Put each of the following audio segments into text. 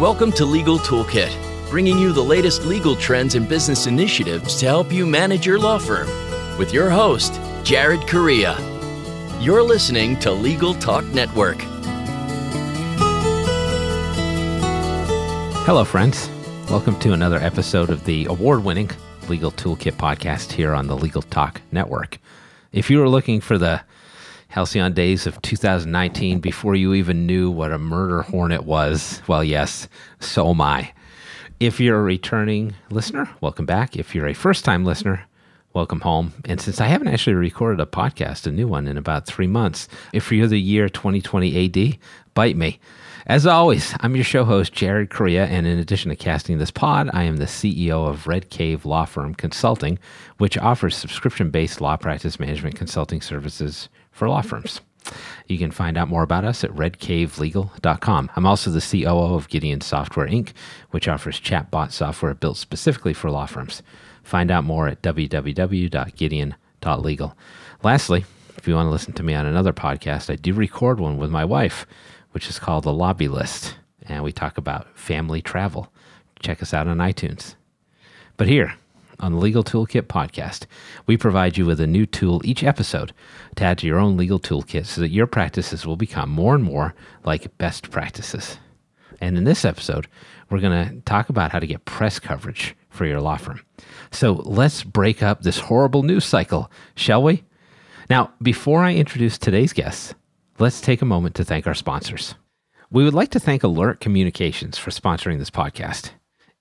Welcome to Legal Toolkit, bringing you the latest legal trends and business initiatives to help you manage your law firm. With your host, Jared Correia. You're listening to Legal Talk Network. Hello, friends. Welcome to another episode of the award winning Legal Toolkit podcast here on the Legal Talk Network. If you are looking for the halcyon days of 2019 before you even knew what a murder hornet was, well, yes, so am I. If you're a returning listener, welcome back. If you're a first time listener, welcome home. And since I haven't actually recorded a podcast, a new one, in about three months, if you're the year 2020 AD, bite me. As always, I'm your show host, Jared Correia, and in addition to casting this pod, I am the CEO of Red Cave Law Firm Consulting, which offers subscription based law practice management consulting services for law firms. You can find out more about us at redcavelegal.com. I'm also the COO of Gideon Software Inc., which offers chatbot software built specifically for law firms. Find out more at www.gideon.legal. Lastly, if you want to listen to me on another podcast, I do record one with my wife which is called The Lobby List. And we talk about family travel. Check us out on iTunes. But here, on the Legal Toolkit podcast, we provide you with a new tool each episode to add to your own legal toolkit so that your practices will become more and more like best practices. And in this episode, we're going to talk about how to get press coverage for your law firm. So let's break up this horrible news cycle, shall we? Now, before I introduce today's guests, let's take a moment to thank our sponsors. We would like to thank Alert Communications for sponsoring this podcast.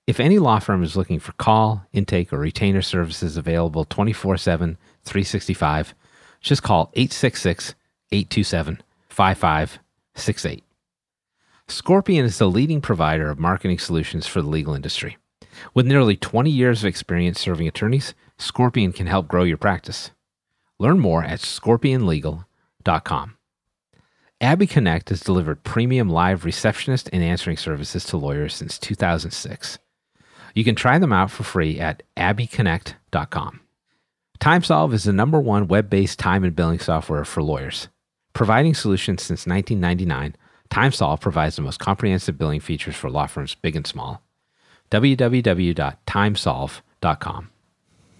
If any law firm is looking for call, intake, or retainer services available 24 7, 365, just call 866 827 5568. Scorpion is the leading provider of marketing solutions for the legal industry. With nearly 20 years of experience serving attorneys, Scorpion can help grow your practice. Learn more at scorpionlegal.com. Abby Connect has delivered premium live receptionist and answering services to lawyers since 2006. You can try them out for free at abbyconnect.com. TimeSolv is the number one web based time and billing software for lawyers. Providing solutions since 1999, TimeSolv provides the most comprehensive billing features for law firms big and small. www.timesolv.com.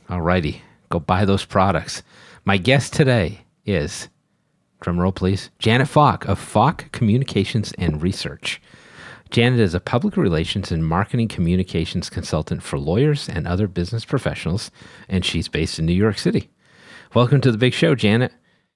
Alrighty, go buy those products. My guest today is drum roll please, Janet Falk of Falk Communications and Research. Janet is a public relations and marketing communications consultant for lawyers and other business professionals, and she's based in New York City. Welcome to the big show, Janet.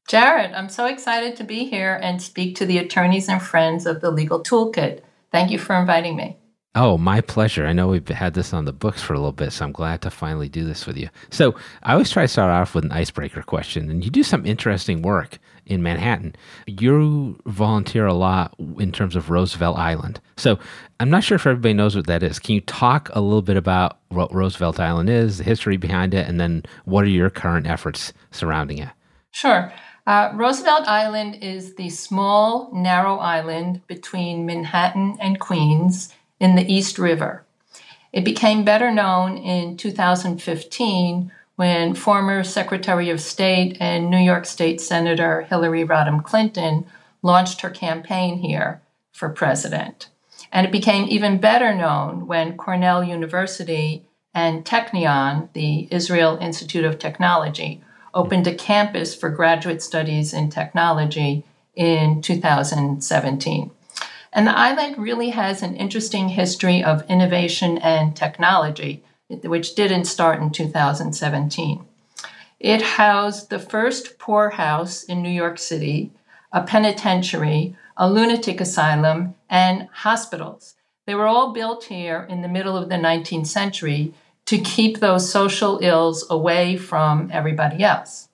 Jared, I'm so excited to be here and speak to the attorneys and friends of the Legal Toolkit. Thank you for inviting me. Oh, my pleasure. I know we've had this on the books for a little bit, so I'm glad to finally do this with you. So, I always try to start off with an icebreaker question, and you do some interesting work in Manhattan. You volunteer a lot in terms of Roosevelt Island. So, I'm not sure if everybody knows what that is. Can you talk a little bit about what Roosevelt Island is, the history behind it, and then what are your current efforts surrounding it? Sure. Uh, Roosevelt Island is the small, narrow island between Manhattan and Queens in the East River. It became better known in 2015 when former Secretary of State and New York State Senator Hillary Rodham Clinton launched her campaign here for president. And it became even better known when Cornell University and Technion, the Israel Institute of Technology, opened a campus for graduate studies in technology in 2017. And the island really has an interesting history of innovation and technology, which didn't start in 2017. It housed the first poorhouse in New York City, a penitentiary, a lunatic asylum, and hospitals. They were all built here in the middle of the 19th century to keep those social ills away from everybody else.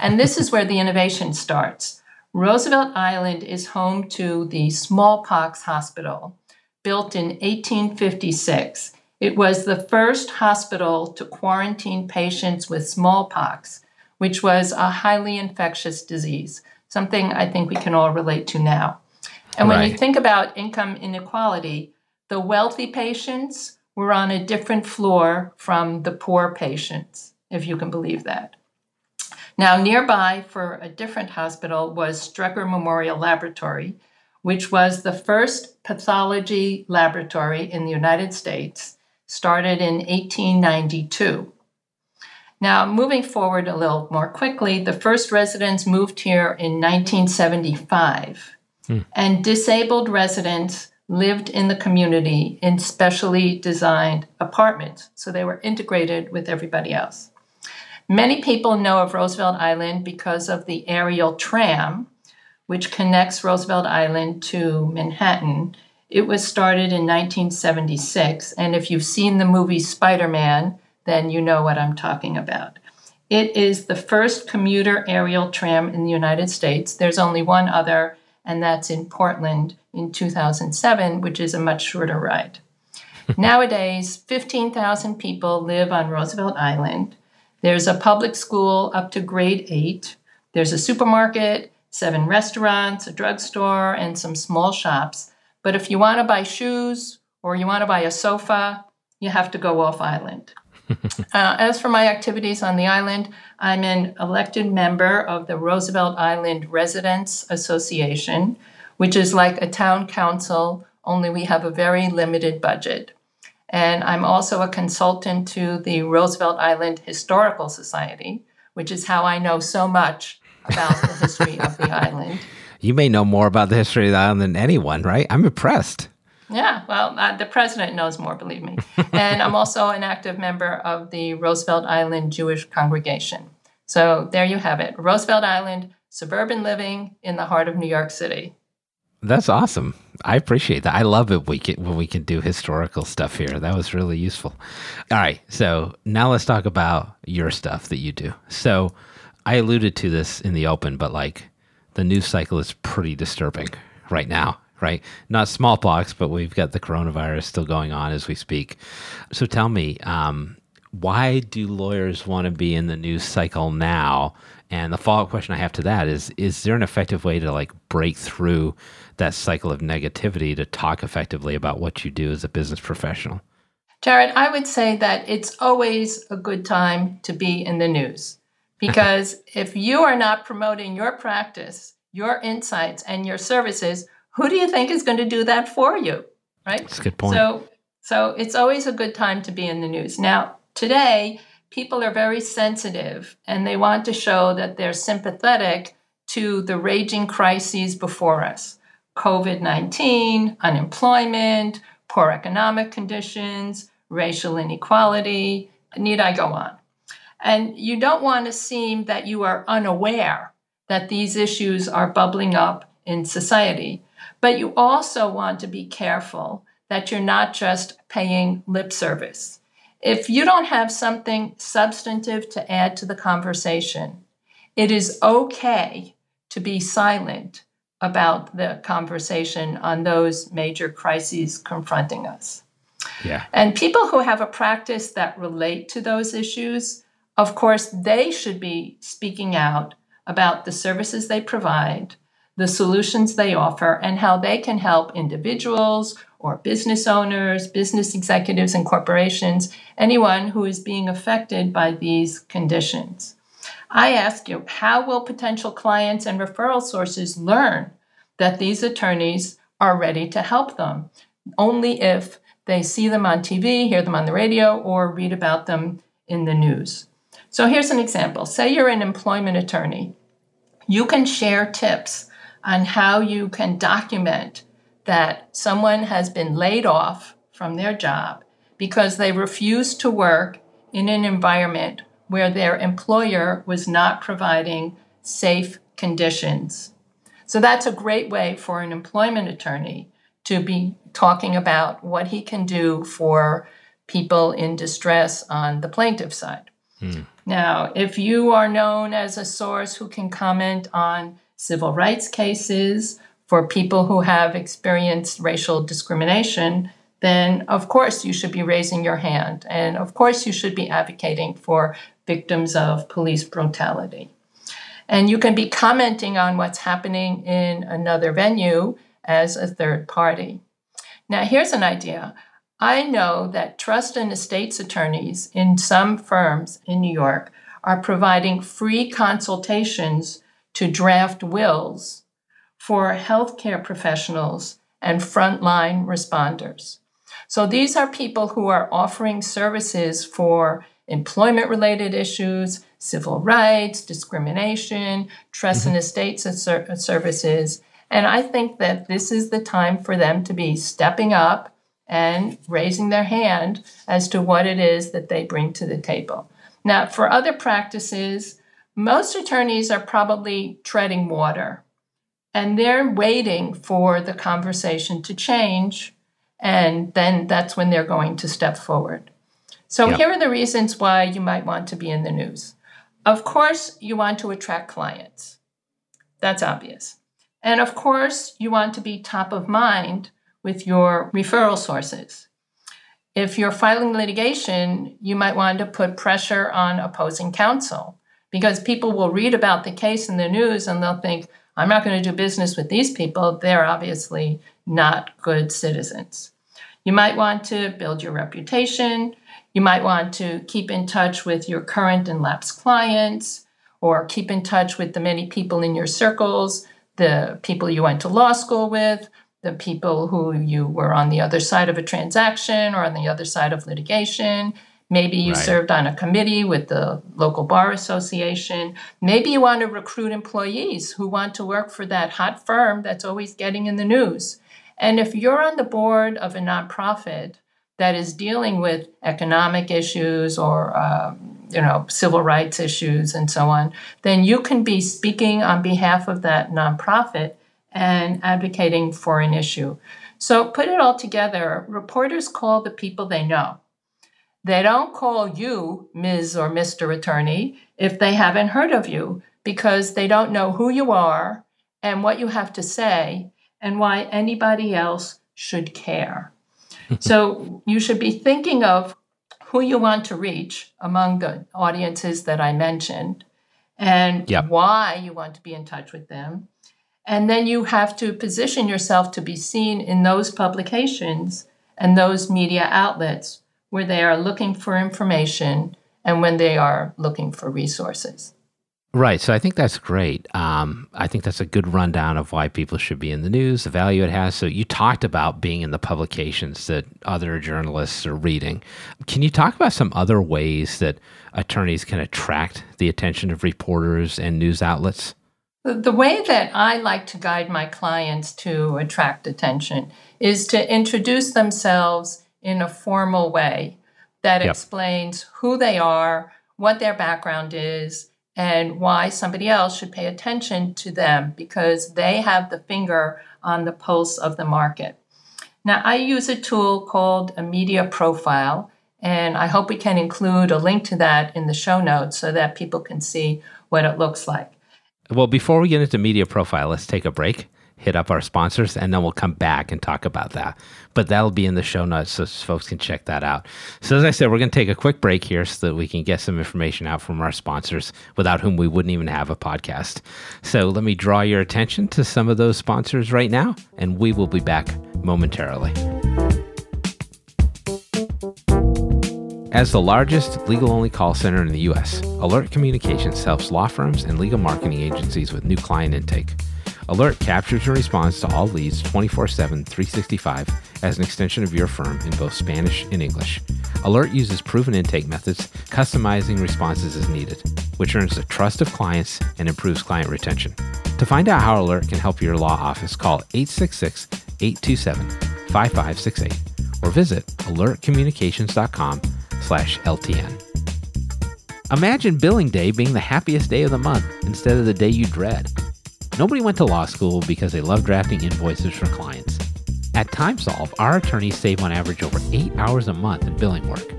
and this is where the innovation starts. Roosevelt Island is home to the Smallpox Hospital, built in 1856. It was the first hospital to quarantine patients with smallpox, which was a highly infectious disease, something I think we can all relate to now. And when right. you think about income inequality, the wealthy patients were on a different floor from the poor patients, if you can believe that. Now, nearby for a different hospital was Strecker Memorial Laboratory, which was the first pathology laboratory in the United States, started in 1892. Now, moving forward a little more quickly, the first residents moved here in 1975, hmm. and disabled residents lived in the community in specially designed apartments, so they were integrated with everybody else. Many people know of Roosevelt Island because of the aerial tram, which connects Roosevelt Island to Manhattan. It was started in 1976, and if you've seen the movie Spider Man, then you know what I'm talking about. It is the first commuter aerial tram in the United States. There's only one other, and that's in Portland in 2007, which is a much shorter ride. Nowadays, 15,000 people live on Roosevelt Island. There's a public school up to grade eight. There's a supermarket, seven restaurants, a drugstore, and some small shops. But if you want to buy shoes or you want to buy a sofa, you have to go off island. uh, as for my activities on the island, I'm an elected member of the Roosevelt Island Residents Association, which is like a town council, only we have a very limited budget. And I'm also a consultant to the Roosevelt Island Historical Society, which is how I know so much about the history of the island. You may know more about the history of the island than anyone, right? I'm impressed. Yeah, well, uh, the president knows more, believe me. and I'm also an active member of the Roosevelt Island Jewish Congregation. So there you have it Roosevelt Island, suburban living in the heart of New York City. That's awesome. I appreciate that. I love it we can, when we can do historical stuff here. That was really useful. All right. So now let's talk about your stuff that you do. So I alluded to this in the open, but like the news cycle is pretty disturbing right now, right? Not smallpox, but we've got the coronavirus still going on as we speak. So tell me, um, why do lawyers want to be in the news cycle now? And the follow up question I have to that is Is there an effective way to like break through that cycle of negativity to talk effectively about what you do as a business professional? Jared, I would say that it's always a good time to be in the news because if you are not promoting your practice, your insights, and your services, who do you think is going to do that for you? Right? That's a good point. So, so it's always a good time to be in the news. Now, today, people are very sensitive and they want to show that they're sympathetic to the raging crises before us. COVID 19, unemployment, poor economic conditions, racial inequality. Need I go on? And you don't want to seem that you are unaware that these issues are bubbling up in society. But you also want to be careful that you're not just paying lip service. If you don't have something substantive to add to the conversation, it is okay to be silent about the conversation on those major crises confronting us. Yeah. And people who have a practice that relate to those issues, of course, they should be speaking out about the services they provide, the solutions they offer, and how they can help individuals or business owners, business executives, and corporations, anyone who is being affected by these conditions. I ask you, how will potential clients and referral sources learn that these attorneys are ready to help them? Only if they see them on TV, hear them on the radio, or read about them in the news. So here's an example. Say you're an employment attorney. You can share tips on how you can document that someone has been laid off from their job because they refused to work in an environment where their employer was not providing safe conditions. So that's a great way for an employment attorney to be talking about what he can do for people in distress on the plaintiff side. Hmm. Now, if you are known as a source who can comment on civil rights cases for people who have experienced racial discrimination, then of course you should be raising your hand. And of course you should be advocating for victims of police brutality. And you can be commenting on what's happening in another venue as a third party. Now, here's an idea. I know that trust and estates attorneys in some firms in New York are providing free consultations to draft wills for healthcare professionals and frontline responders. So these are people who are offering services for employment related issues, civil rights, discrimination, trust mm-hmm. and estates services. And I think that this is the time for them to be stepping up and raising their hand as to what it is that they bring to the table. Now, for other practices, most attorneys are probably treading water and they're waiting for the conversation to change. And then that's when they're going to step forward. So, yep. here are the reasons why you might want to be in the news. Of course, you want to attract clients. That's obvious. And of course, you want to be top of mind with your referral sources. If you're filing litigation, you might want to put pressure on opposing counsel because people will read about the case in the news and they'll think, I'm not going to do business with these people. They're obviously not good citizens. You might want to build your reputation. You might want to keep in touch with your current and lapsed clients or keep in touch with the many people in your circles, the people you went to law school with, the people who you were on the other side of a transaction or on the other side of litigation. Maybe you right. served on a committee with the local bar association. Maybe you want to recruit employees who want to work for that hot firm that's always getting in the news. And if you're on the board of a nonprofit that is dealing with economic issues or um, you know civil rights issues and so on, then you can be speaking on behalf of that nonprofit and advocating for an issue. So put it all together. Reporters call the people they know. They don't call you Ms. or Mr. Attorney if they haven't heard of you because they don't know who you are and what you have to say and why anybody else should care. so you should be thinking of who you want to reach among the audiences that I mentioned and yep. why you want to be in touch with them. And then you have to position yourself to be seen in those publications and those media outlets where they are looking for information and when they are looking for resources. Right. So I think that's great. Um, I think that's a good rundown of why people should be in the news, the value it has. So you talked about being in the publications that other journalists are reading. Can you talk about some other ways that attorneys can attract the attention of reporters and news outlets? The way that I like to guide my clients to attract attention is to introduce themselves in a formal way that yep. explains who they are, what their background is, and why somebody else should pay attention to them because they have the finger on the pulse of the market. Now, I use a tool called a media profile, and I hope we can include a link to that in the show notes so that people can see what it looks like. Well, before we get into media profile, let's take a break hit up our sponsors, and then we'll come back and talk about that. But that'll be in the show notes so folks can check that out. So, as I said, we're going to take a quick break here so that we can get some information out from our sponsors, without whom we wouldn't even have a podcast. So, let me draw your attention to some of those sponsors right now, and we will be back momentarily. As the largest legal only call center in the U.S., Alert Communications helps law firms and legal marketing agencies with new client intake. Alert captures and responds to all leads 24 7, 365 as an extension of your firm in both Spanish and English. Alert uses proven intake methods, customizing responses as needed, which earns the trust of clients and improves client retention. To find out how Alert can help your law office, call 866 827 5568 or visit alertcommunications.com slash LTN. Imagine billing day being the happiest day of the month instead of the day you dread. Nobody went to law school because they love drafting invoices for clients. At TimeSolv, our attorneys save on average over 8 hours a month in billing work.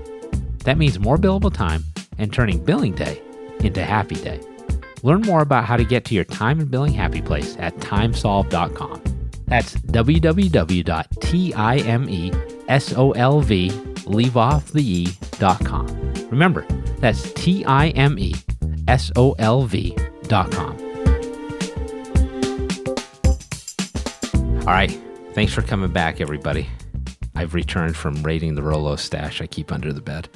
That means more billable time and turning billing day into happy day. Learn more about how to get to your time and billing happy place at timesolv.com. That's www.timesolv, leave off the e.com. Remember, that's timesolv.com. All right. Thanks for coming back, everybody. I've returned from raiding the Rolo stash I keep under the bed.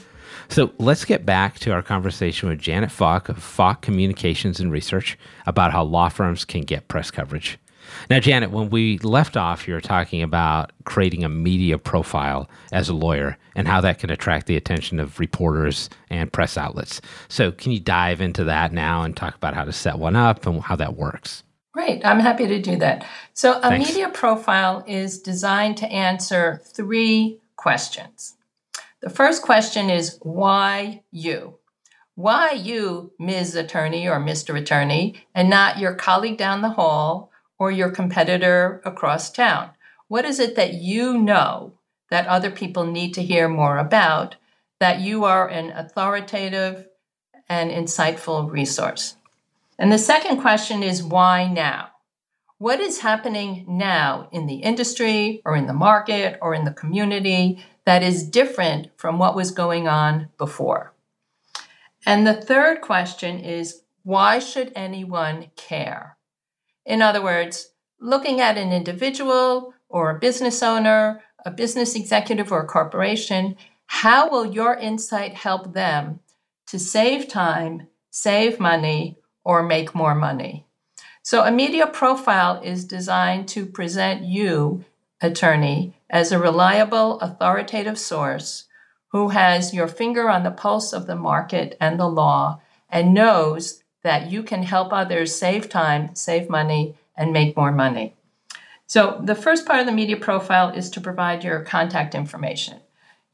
So let's get back to our conversation with Janet Falk of Falk Communications and Research about how law firms can get press coverage. Now, Janet, when we left off, you were talking about creating a media profile as a lawyer and how that can attract the attention of reporters and press outlets. So, can you dive into that now and talk about how to set one up and how that works? Great, I'm happy to do that. So, a Thanks. media profile is designed to answer three questions. The first question is why you? Why you, Ms. Attorney or Mr. Attorney, and not your colleague down the hall or your competitor across town? What is it that you know that other people need to hear more about that you are an authoritative and insightful resource? And the second question is why now? What is happening now in the industry or in the market or in the community that is different from what was going on before? And the third question is why should anyone care? In other words, looking at an individual or a business owner, a business executive, or a corporation, how will your insight help them to save time, save money, or make more money. So, a media profile is designed to present you, attorney, as a reliable, authoritative source who has your finger on the pulse of the market and the law and knows that you can help others save time, save money, and make more money. So, the first part of the media profile is to provide your contact information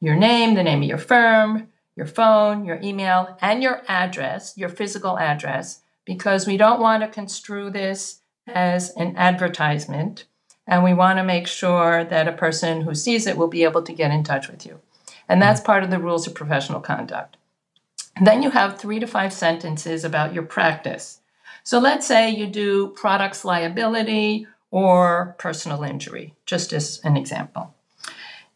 your name, the name of your firm, your phone, your email, and your address, your physical address, because we don't want to construe this as an advertisement. And we want to make sure that a person who sees it will be able to get in touch with you. And that's mm-hmm. part of the rules of professional conduct. Then you have three to five sentences about your practice. So let's say you do products liability or personal injury, just as an example.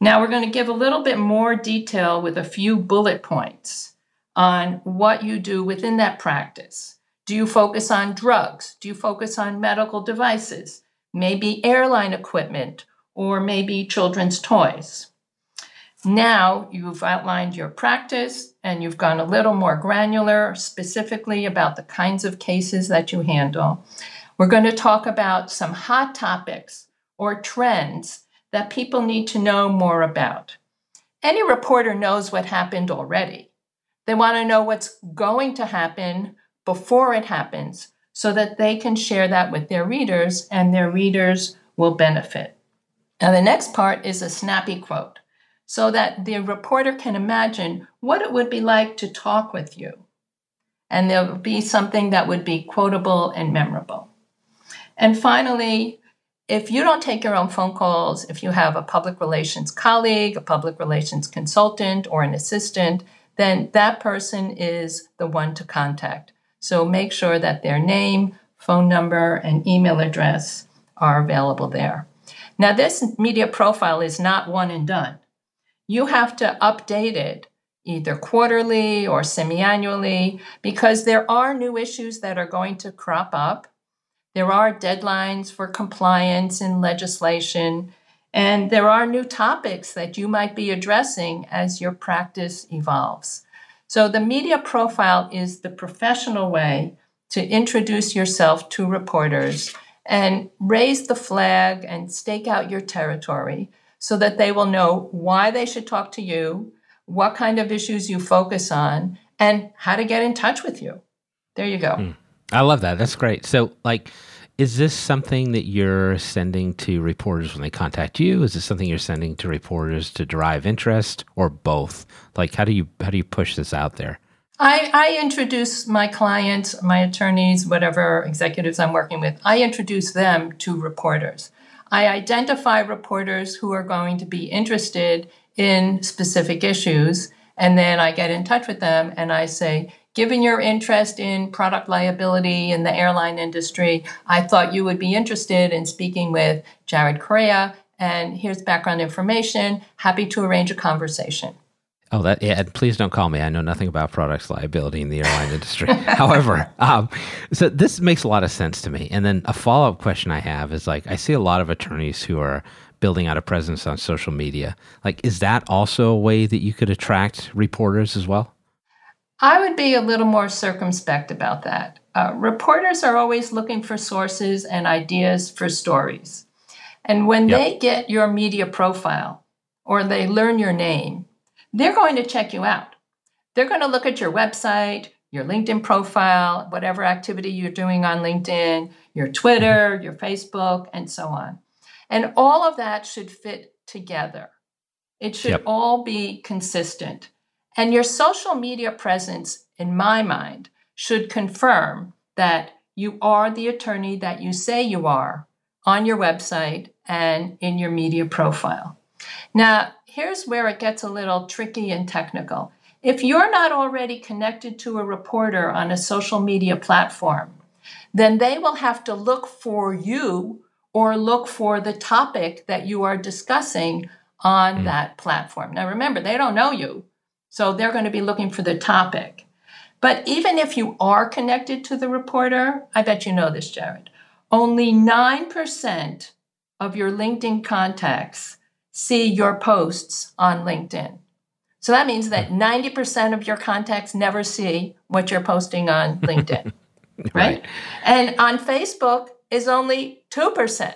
Now we're going to give a little bit more detail with a few bullet points on what you do within that practice. Do you focus on drugs? Do you focus on medical devices? Maybe airline equipment or maybe children's toys. Now you've outlined your practice and you've gone a little more granular, specifically about the kinds of cases that you handle. We're going to talk about some hot topics or trends that people need to know more about. Any reporter knows what happened already. They want to know what's going to happen before it happens so that they can share that with their readers and their readers will benefit. Now, the next part is a snappy quote so that the reporter can imagine what it would be like to talk with you. And there will be something that would be quotable and memorable. And finally, if you don't take your own phone calls, if you have a public relations colleague, a public relations consultant, or an assistant, then that person is the one to contact. So make sure that their name, phone number, and email address are available there. Now, this media profile is not one and done. You have to update it either quarterly or semi annually because there are new issues that are going to crop up. There are deadlines for compliance and legislation, and there are new topics that you might be addressing as your practice evolves. So the media profile is the professional way to introduce yourself to reporters and raise the flag and stake out your territory so that they will know why they should talk to you, what kind of issues you focus on, and how to get in touch with you. There you go. Mm. I love that. That's great. So, like, is this something that you're sending to reporters when they contact you? Is this something you're sending to reporters to derive interest, or both? Like, how do you how do you push this out there? I, I introduce my clients, my attorneys, whatever executives I'm working with. I introduce them to reporters. I identify reporters who are going to be interested in specific issues, and then I get in touch with them and I say, given your interest in product liability in the airline industry, I thought you would be interested in speaking with Jared Correia. And here's background information. Happy to arrange a conversation. Oh, that yeah. Please don't call me. I know nothing about products liability in the airline industry. However, um, so this makes a lot of sense to me. And then a follow up question I have is like, I see a lot of attorneys who are building out a presence on social media. Like, is that also a way that you could attract reporters as well? I would be a little more circumspect about that. Uh, reporters are always looking for sources and ideas for stories. And when yep. they get your media profile or they learn your name, they're going to check you out. They're going to look at your website, your LinkedIn profile, whatever activity you're doing on LinkedIn, your Twitter, mm-hmm. your Facebook, and so on. And all of that should fit together. It should yep. all be consistent. And your social media presence, in my mind, should confirm that you are the attorney that you say you are on your website and in your media profile. Now, here's where it gets a little tricky and technical. If you're not already connected to a reporter on a social media platform, then they will have to look for you or look for the topic that you are discussing on mm. that platform. Now, remember, they don't know you, so they're going to be looking for the topic. But even if you are connected to the reporter, I bet you know this, Jared, only 9% of your LinkedIn contacts see your posts on LinkedIn. So that means that 90% hmm. of your contacts never see what you're posting on LinkedIn. right? right? And on Facebook is only 2%.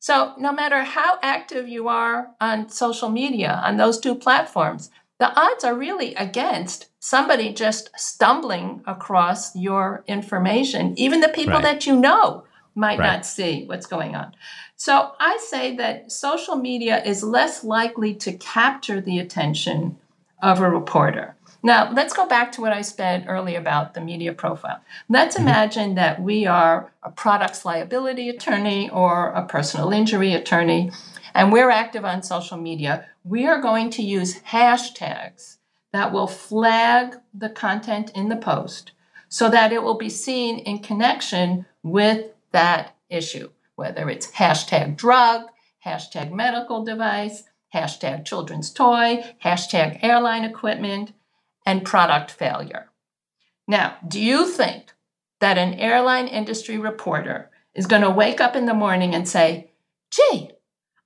So no matter how active you are on social media, on those two platforms, the odds are really against somebody just stumbling across your information. Even the people right. that you know might right. not see what's going on. So I say that social media is less likely to capture the attention of a reporter. Now, let's go back to what I said earlier about the media profile. Let's mm-hmm. imagine that we are a products liability attorney or a personal injury attorney, and we're active on social media. We are going to use hashtags that will flag the content in the post so that it will be seen in connection with that issue, whether it's hashtag drug, hashtag medical device, hashtag children's toy, hashtag airline equipment, and product failure. Now, do you think that an airline industry reporter is going to wake up in the morning and say, gee,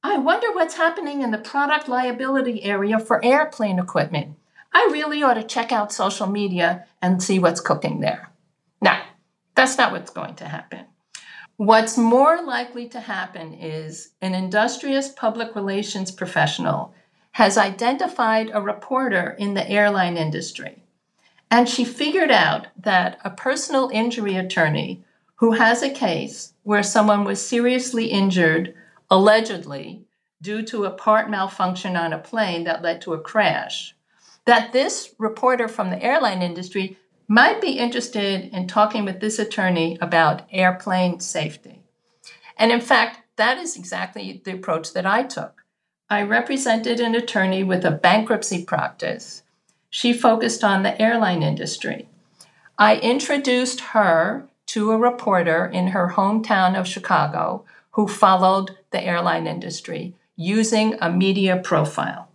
I wonder what's happening in the product liability area for airplane equipment? I really ought to check out social media and see what's cooking there. Now, that's not what's going to happen. What's more likely to happen is an industrious public relations professional has identified a reporter in the airline industry, and she figured out that a personal injury attorney who has a case where someone was seriously injured, allegedly, due to a part malfunction on a plane that led to a crash, that this reporter from the airline industry might be interested in talking with this attorney about airplane safety. And in fact, that is exactly the approach that I took. I represented an attorney with a bankruptcy practice. She focused on the airline industry. I introduced her to a reporter in her hometown of Chicago who followed the airline industry using a media profile.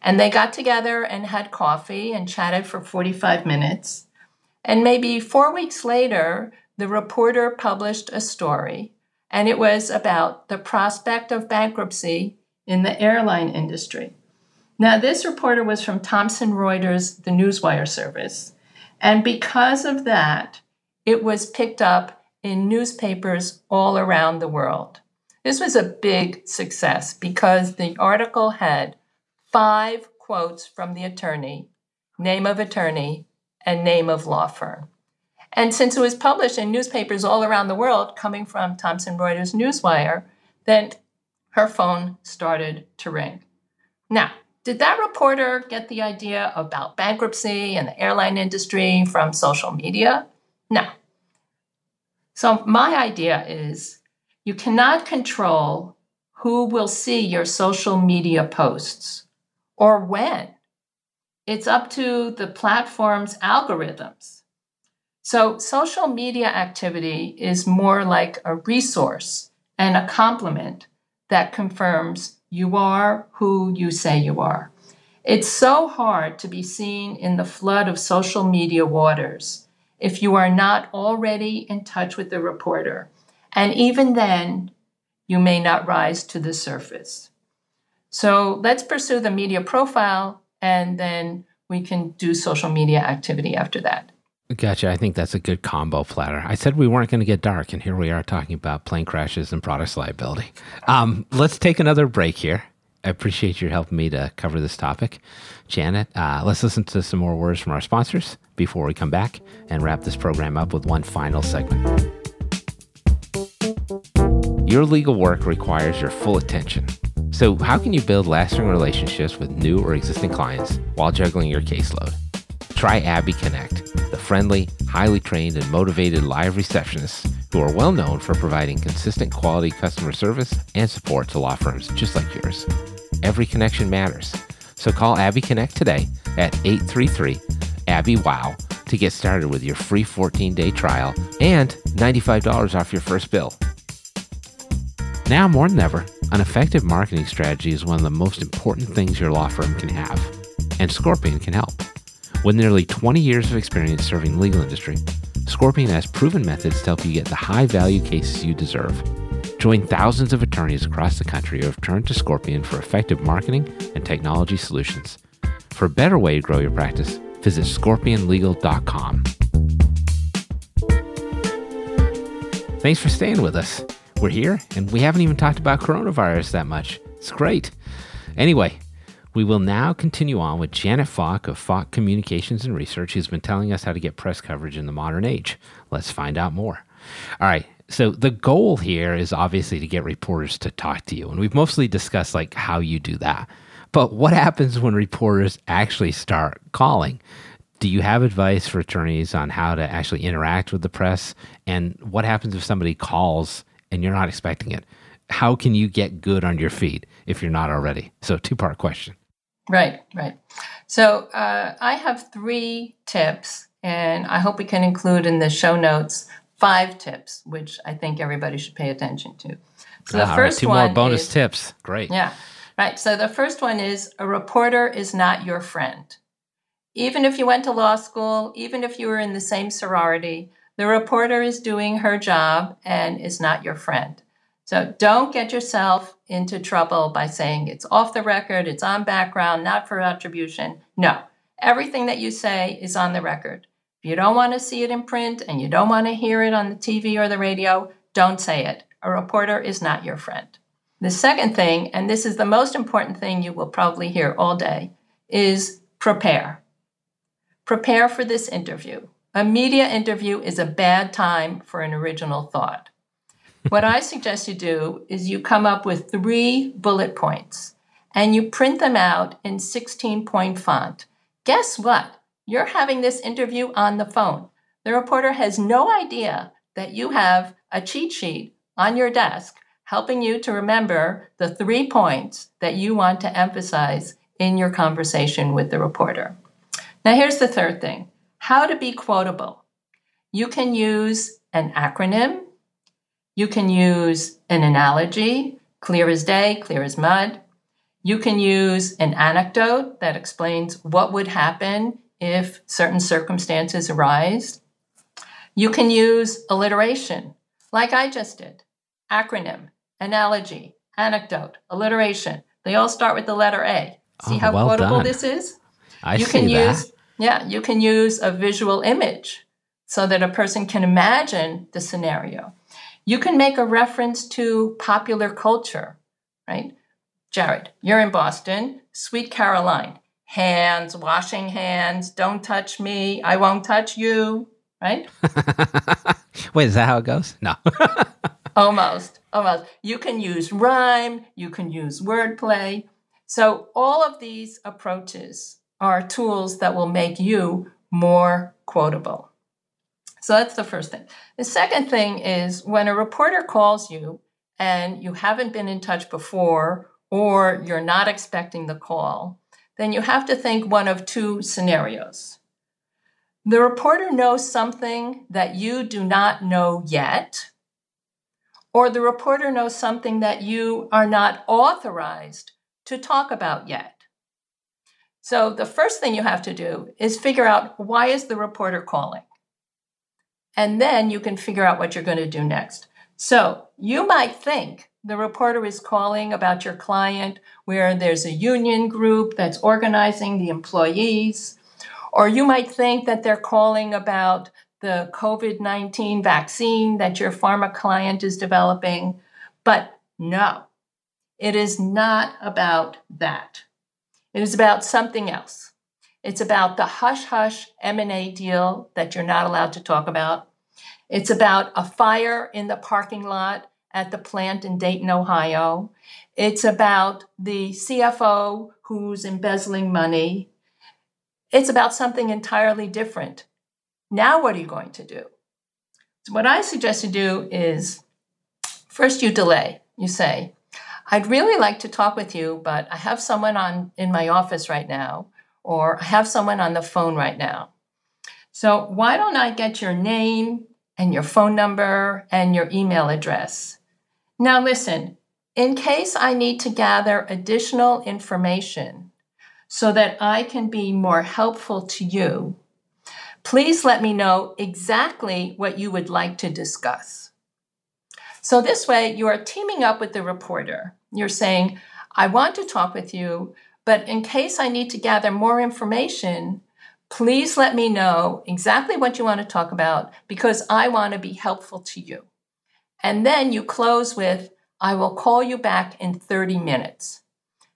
And they got together and had coffee and chatted for 45 minutes. And maybe four weeks later, the reporter published a story, and it was about the prospect of bankruptcy in the airline industry. Now, this reporter was from Thomson Reuters, the Newswire service. And because of that, it was picked up in newspapers all around the world. This was a big success because the article had five quotes from the attorney, name of attorney, and name of law firm. And since it was published in newspapers all around the world, coming from Thomson Reuters Newswire, then her phone started to ring. Now, did that reporter get the idea about bankruptcy and the airline industry from social media? No. So, my idea is you cannot control who will see your social media posts or when. It's up to the platform's algorithms. So, social media activity is more like a resource and a complement that confirms you are who you say you are. It's so hard to be seen in the flood of social media waters if you are not already in touch with the reporter. And even then, you may not rise to the surface. So let's pursue the media profile and then we can do social media activity after that. Gotcha. I think that's a good combo platter. I said we weren't going to get dark, and here we are talking about plane crashes and products liability. Um, let's take another break here. I appreciate your helping me to cover this topic. Janet, uh, let's listen to some more words from our sponsors before we come back and wrap this program up with one final segment. Your legal work requires your full attention. So, how can you build lasting relationships with new or existing clients while juggling your caseload? Try Abby Connect, the friendly, highly trained, and motivated live receptionists who are well known for providing consistent quality customer service and support to law firms just like yours. Every connection matters. So call Abby Connect today at 833 Abby Wow to get started with your free 14 day trial and $95 off your first bill. Now more than ever, an effective marketing strategy is one of the most important things your law firm can have, and Scorpion can help. With nearly 20 years of experience serving the legal industry, Scorpion has proven methods to help you get the high value cases you deserve. Join thousands of attorneys across the country who have turned to Scorpion for effective marketing and technology solutions. For a better way to grow your practice, visit scorpionlegal.com. Thanks for staying with us. We're here, and we haven't even talked about coronavirus that much. It's great. Anyway, we will now continue on with Janet Falk of Falk Communications and Research, who's been telling us how to get press coverage in the modern age. Let's find out more. All right. So the goal here is obviously to get reporters to talk to you, and we've mostly discussed like how you do that. But what happens when reporters actually start calling? Do you have advice for attorneys on how to actually interact with the press? And what happens if somebody calls and you're not expecting it? How can you get good on your feet if you're not already? So, two part question. Right, right. So uh, I have three tips, and I hope we can include in the show notes five tips, which I think everybody should pay attention to. So the ah, first right, two one more bonus is, tips. Great. Yeah. Right. So the first one is a reporter is not your friend. Even if you went to law school, even if you were in the same sorority, the reporter is doing her job and is not your friend. So don't get yourself into trouble by saying it's off the record, it's on background, not for attribution. No, everything that you say is on the record. If you don't want to see it in print and you don't want to hear it on the TV or the radio, don't say it. A reporter is not your friend. The second thing, and this is the most important thing you will probably hear all day, is prepare. Prepare for this interview. A media interview is a bad time for an original thought what I suggest you do is you come up with three bullet points and you print them out in 16 point font. Guess what? You're having this interview on the phone. The reporter has no idea that you have a cheat sheet on your desk helping you to remember the three points that you want to emphasize in your conversation with the reporter. Now, here's the third thing how to be quotable. You can use an acronym you can use an analogy, clear as day, clear as mud. You can use an anecdote that explains what would happen if certain circumstances arise. You can use alliteration, like I just did acronym, analogy, anecdote, alliteration. They all start with the letter A. See oh, how well quotable done. this is? I you see can that. use yeah, you can use a visual image so that a person can imagine the scenario. You can make a reference to popular culture, right? Jared, you're in Boston, Sweet Caroline, hands, washing hands, don't touch me, I won't touch you, right? Wait, is that how it goes? No. almost, almost. You can use rhyme, you can use wordplay. So, all of these approaches are tools that will make you more quotable. So that's the first thing. The second thing is when a reporter calls you and you haven't been in touch before or you're not expecting the call, then you have to think one of two scenarios. The reporter knows something that you do not know yet, or the reporter knows something that you are not authorized to talk about yet. So the first thing you have to do is figure out why is the reporter calling? and then you can figure out what you're going to do next. So you might think the reporter is calling about your client where there's a union group that's organizing the employees, or you might think that they're calling about the COVID 19 vaccine that your pharma client is developing. But no, it is not about that. It is about something else. It's about the hush hush M&A deal that you're not allowed to talk about. It's about a fire in the parking lot at the plant in Dayton, Ohio. It's about the CFO who's embezzling money. It's about something entirely different. Now, what are you going to do? So, what I suggest you do is first you delay. You say, I'd really like to talk with you, but I have someone on in my office right now, or I have someone on the phone right now. So, why don't I get your name and your phone number and your email address? Now, listen, in case I need to gather additional information so that I can be more helpful to you, please let me know exactly what you would like to discuss. So, this way, you are teaming up with the reporter. You're saying, I want to talk with you, but in case I need to gather more information, please let me know exactly what you want to talk about because I want to be helpful to you. And then you close with, I will call you back in 30 minutes.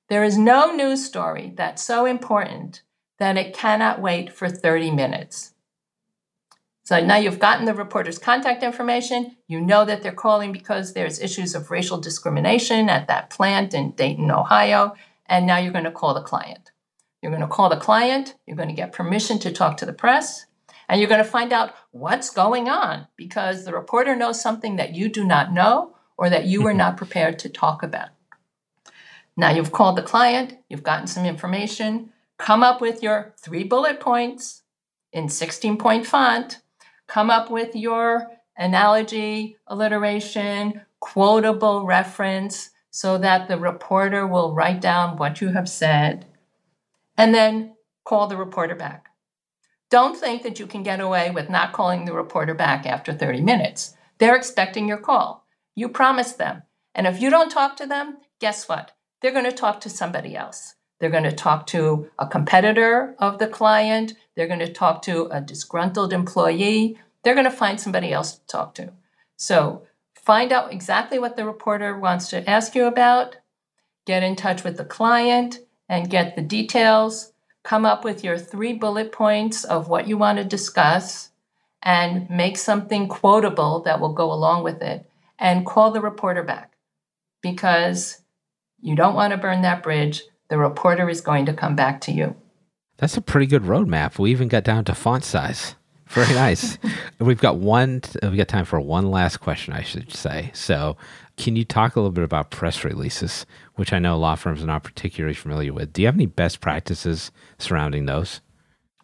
There is no news story that's so important that it cannot wait for 30 minutes. So now you've gotten the reporter's contact information. You know that they're calling because there's issues of racial discrimination at that plant in Dayton, Ohio. And now you're going to call the client. You're going to call the client. You're going to get permission to talk to the press. And you're going to find out what's going on because the reporter knows something that you do not know or that you were mm-hmm. not prepared to talk about. Now you've called the client, you've gotten some information, come up with your three bullet points in 16 point font, come up with your analogy, alliteration, quotable reference so that the reporter will write down what you have said, and then call the reporter back. Don't think that you can get away with not calling the reporter back after 30 minutes. They're expecting your call. You promised them. And if you don't talk to them, guess what? They're going to talk to somebody else. They're going to talk to a competitor of the client. They're going to talk to a disgruntled employee. They're going to find somebody else to talk to. So find out exactly what the reporter wants to ask you about, get in touch with the client, and get the details come up with your three bullet points of what you want to discuss and make something quotable that will go along with it and call the reporter back because you don't want to burn that bridge. The reporter is going to come back to you. That's a pretty good roadmap. We even got down to font size. Very nice. we've got one. We've got time for one last question, I should say. So, can you talk a little bit about press releases, which I know law firms are not particularly familiar with? Do you have any best practices surrounding those?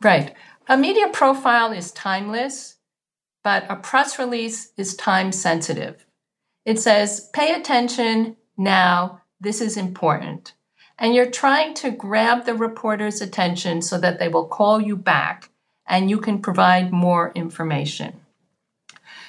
Right. A media profile is timeless, but a press release is time sensitive. It says, pay attention now, this is important. And you're trying to grab the reporter's attention so that they will call you back and you can provide more information.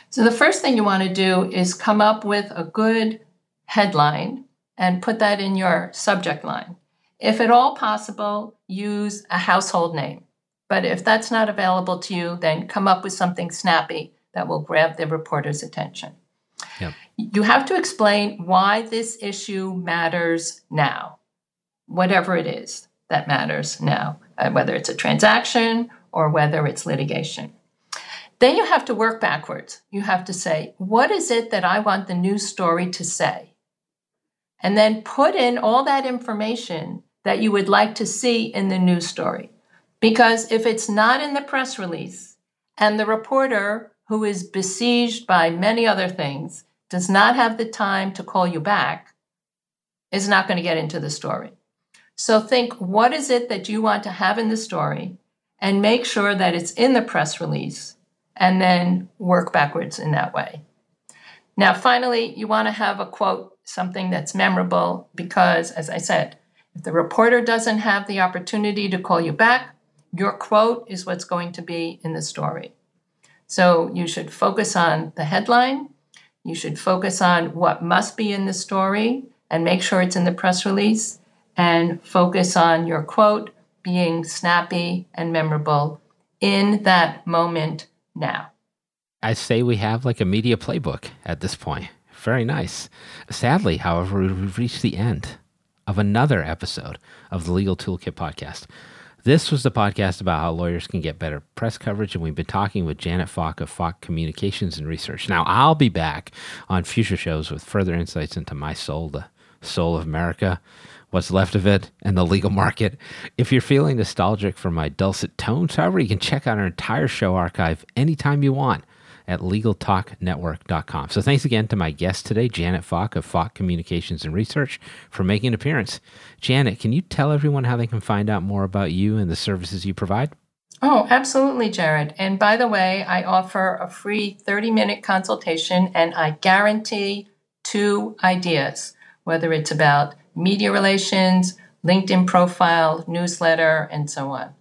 So, the first thing you want to do is come up with a good headline and put that in your subject line. If at all possible, use a household name. But if that's not available to you, then come up with something snappy that will grab the reporter's attention. Yep. You have to explain why this issue matters now, whatever it is that matters now, uh, whether it's a transaction or whether it's litigation. Then you have to work backwards. You have to say, what is it that I want the news story to say? And then put in all that information that you would like to see in the news story. Because if it's not in the press release and the reporter, who is besieged by many other things, does not have the time to call you back, is not going to get into the story. So think what is it that you want to have in the story and make sure that it's in the press release and then work backwards in that way. Now, finally, you want to have a quote, something that's memorable, because as I said, if the reporter doesn't have the opportunity to call you back, your quote is what's going to be in the story. So you should focus on the headline, You should focus on what must be in the story and make sure it's in the press release, and focus on your quote being snappy and memorable in that moment now. I say we have like a media playbook at this point. Very nice. Sadly, however, we've reached the end of another episode of the Legal Toolkit podcast. This was the podcast about how lawyers can get better press coverage, and we've been talking with Janet Falk of Falk Communications and Research. Now, I'll be back on future shows with further insights into my soul, the soul of America, what's left of it, and the legal market. If you're feeling nostalgic for my dulcet tones, however, you can check out our entire show archive anytime you want at LegalTalkNetwork.com. So thanks again to my guest today, Janet Falk of Falk Communications and Research, for making an appearance. Janet, can you tell everyone how they can find out more about you and the services you provide? Oh, absolutely, Jared. And by the way, I offer a free 30 minute consultation and I guarantee two ideas, whether it's about media relations, LinkedIn profile, newsletter, and so on.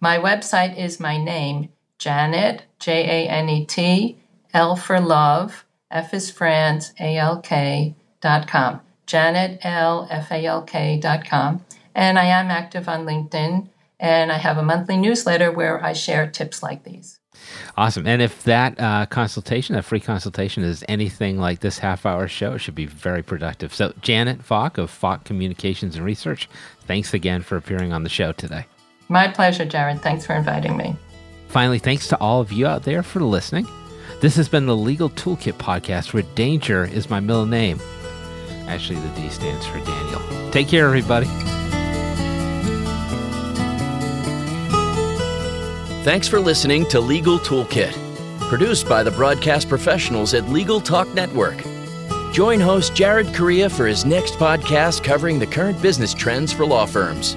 My website is my name, Janet, J A N E T, L for love, F is France, A L K dot com. Janet L F A L K dot com. And I am active on LinkedIn and I have a monthly newsletter where I share tips like these. Awesome. And if that uh, consultation, that free consultation, is anything like this half hour show, it should be very productive. So, Janet Falk of Falk Communications and Research, thanks again for appearing on the show today. My pleasure, Jared. Thanks for inviting me. Finally, thanks to all of you out there for listening. This has been the Legal Toolkit podcast where danger is my middle name. Actually, the D stands for Daniel. Take care, everybody. Thanks for listening to Legal Toolkit, produced by the broadcast professionals at Legal Talk Network. Join host Jared Correia for his next podcast covering the current business trends for law firms.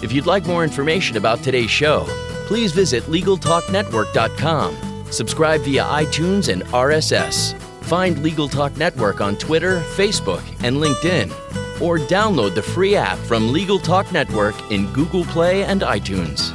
If you'd like more information about today's show, please visit LegalTalkNetwork.com. Subscribe via iTunes and RSS. Find Legal Talk Network on Twitter, Facebook, and LinkedIn. Or download the free app from Legal Talk Network in Google Play and iTunes.